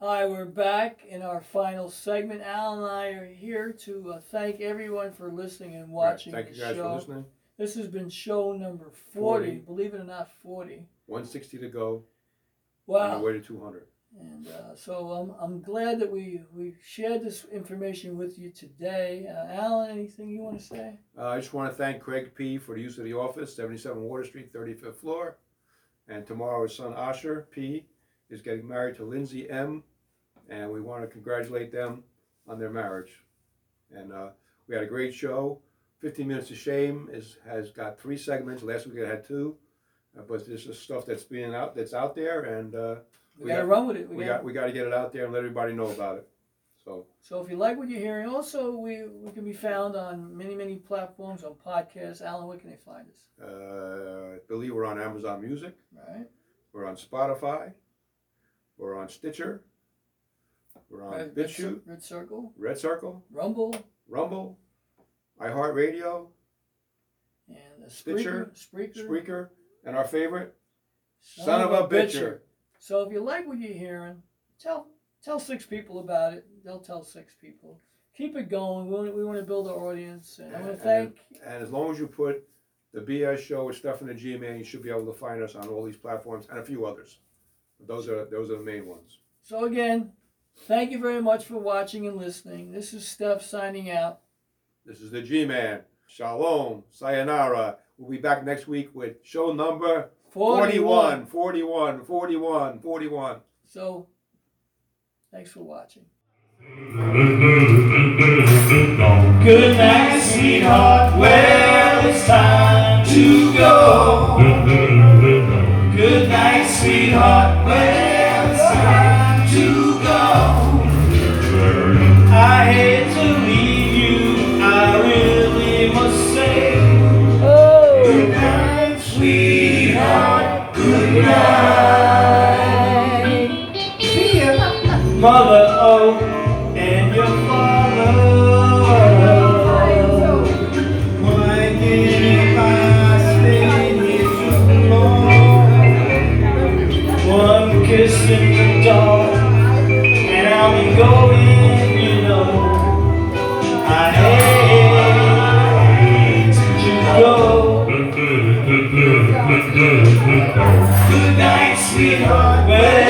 Hi, we're back in our final segment. Al and I are here to uh, thank everyone for listening and watching Thank you the guys show. for listening. This has been show number 40, 40. believe it or not, 40. 160 to go. On Wow. the way to 200. And uh, so I'm, I'm glad that we, we shared this information with you today. Uh, Alan, anything you want to say? Uh, I just want to thank Craig P. for the use of the office, 77 Water Street, 35th floor. And tomorrow his son Asher P. is getting married to Lindsay M. And we want to congratulate them on their marriage. And uh, we had a great show. 15 Minutes of Shame is, has got three segments. Last week it had two. Uh, but this is stuff that's being out that's out there, and uh, We, We got to run with it. We we got, got we got to get it out there and let everybody know about it. So so if you like what you're hearing, also we, we can be found on many, many platforms, on podcasts. Alan, where can they find us? uh, I believe we're on Amazon Music. Right? We're on Spotify. We're on Stitcher. We're on Red, Red, BitChute, Red Circle, Red Circle, Rumble, Rumble, iHeartRadio, and the Stitcher, Spreaker, Spreaker, Spreaker, and our favorite, Son of a Bitcher. So if you like what you're hearing, tell tell six people about it. They'll tell six people. Keep it going. We want, we want to build our audience, and I want to thank. And as long as you put the BS show with Stefan and G Man, you should be able to find us on all these platforms and a few others. Those are those are the main ones. So again, thank you very much for watching and listening. This is Steph signing out. This is the G Man. Shalom, sayonara. We'll be back next week with show number 41, 41, 41, 41. So, thanks for watching. Good night, sweetheart. Well, it's time to go. Mm-hmm. Good night, sweetheart.